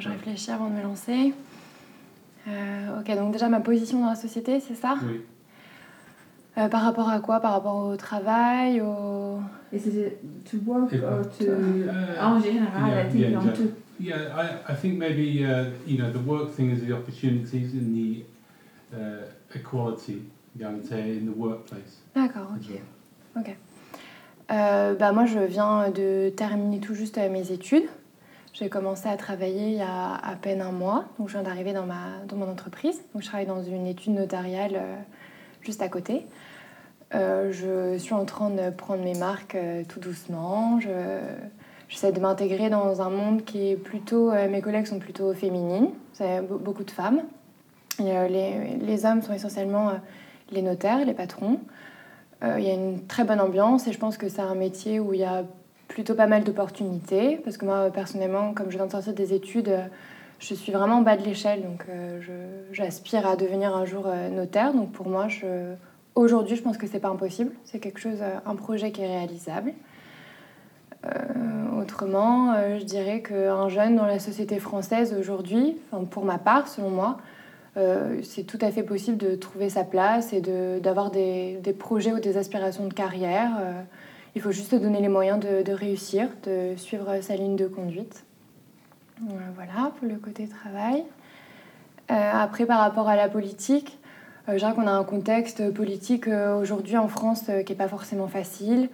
je réfléchis avant de me lancer. Euh, ok, donc déjà ma position dans la société, c'est ça? Oui. Euh, Par rapport à quoi? Par rapport au travail au... Is it to work or to... Uh, en général, yeah, I think yeah, tout. Yeah, I, I think maybe uh, you know the work thing is the opportunities and the uh, equality, in the workplace. D'accord, ok. ok. Euh, bah, moi, je viens de terminer tout juste euh, mes études. J'ai commencé à travailler il y a à peine un mois. Donc, je viens d'arriver dans, dans mon entreprise. Donc, je travaille dans une étude notariale euh, juste à côté. Euh, je suis en train de prendre mes marques euh, tout doucement. Je, j'essaie de m'intégrer dans un monde qui est plutôt... mes collègues sont plutôt féminines. C'est be- beaucoup de femmes. Les, les hommes sont essentiellement les notaires, les patrons. Il y a une très bonne ambiance et je pense que c'est un métier où il y a plutôt pas mal d'opportunités. Parce que moi, personnellement, comme je viens de sortir des études, euh, je suis vraiment en bas de l'échelle. Donc, euh, j'aspire à devenir un jour euh, notaire. Donc, pour moi, aujourd'hui, je pense que c'est pas impossible. C'est quelque chose, un projet qui est réalisable. Autrement, je dirais qu'un jeune dans la société française aujourd'hui, pour ma part, selon moi, c'est tout à fait possible de trouver sa place et de- d'avoir des, des projets ou des aspirations de carrière. Il faut juste donner les moyens de, réussir, de suivre sa ligne de conduite. Euh, Voilà pour le côté travail. Euh, après, par rapport à la politique, euh, je dirais qu'on a un contexte politique aujourd'hui en France qui n'est pas forcément facile.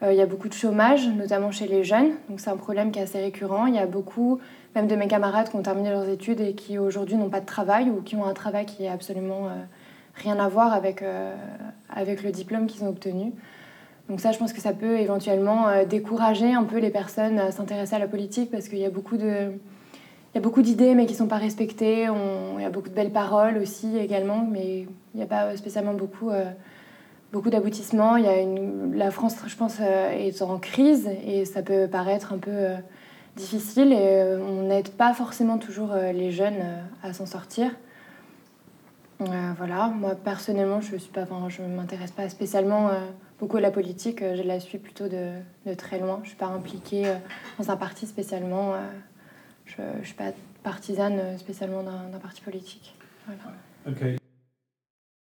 Il y a beaucoup de chômage, notamment chez les jeunes. Donc c'est un problème qui est assez récurrent. Il y a beaucoup, même de mes camarades qui ont terminé leurs études et qui aujourd'hui n'ont pas de travail ou qui ont un travail qui est absolument rien à voir avec, avec le diplôme qu'ils ont obtenu. Donc ça, je pense que ça peut éventuellement euh, décourager un peu les personnes à s'intéresser à la politique parce qu'il y a beaucoup de... Il y a beaucoup d'idées mais qui ne sont pas respectées. Il y a beaucoup de belles paroles aussi également, mais il n'y a pas spécialement beaucoup, euh, beaucoup d'aboutissements. Il y a. La France, je pense, euh, est en crise et ça peut paraître un peu euh, difficile et euh, on n'aide pas forcément toujours euh, les jeunes euh, à s'en sortir. Euh, voilà, moi personnellement, je je m'intéresse pas spécialement euh, beaucoup la politique. euh, Je la suis plutôt de, très loin. Je suis pas impliquée euh, dans un parti spécialement. euh, je, je suis pas partisane spécialement d'un parti politique.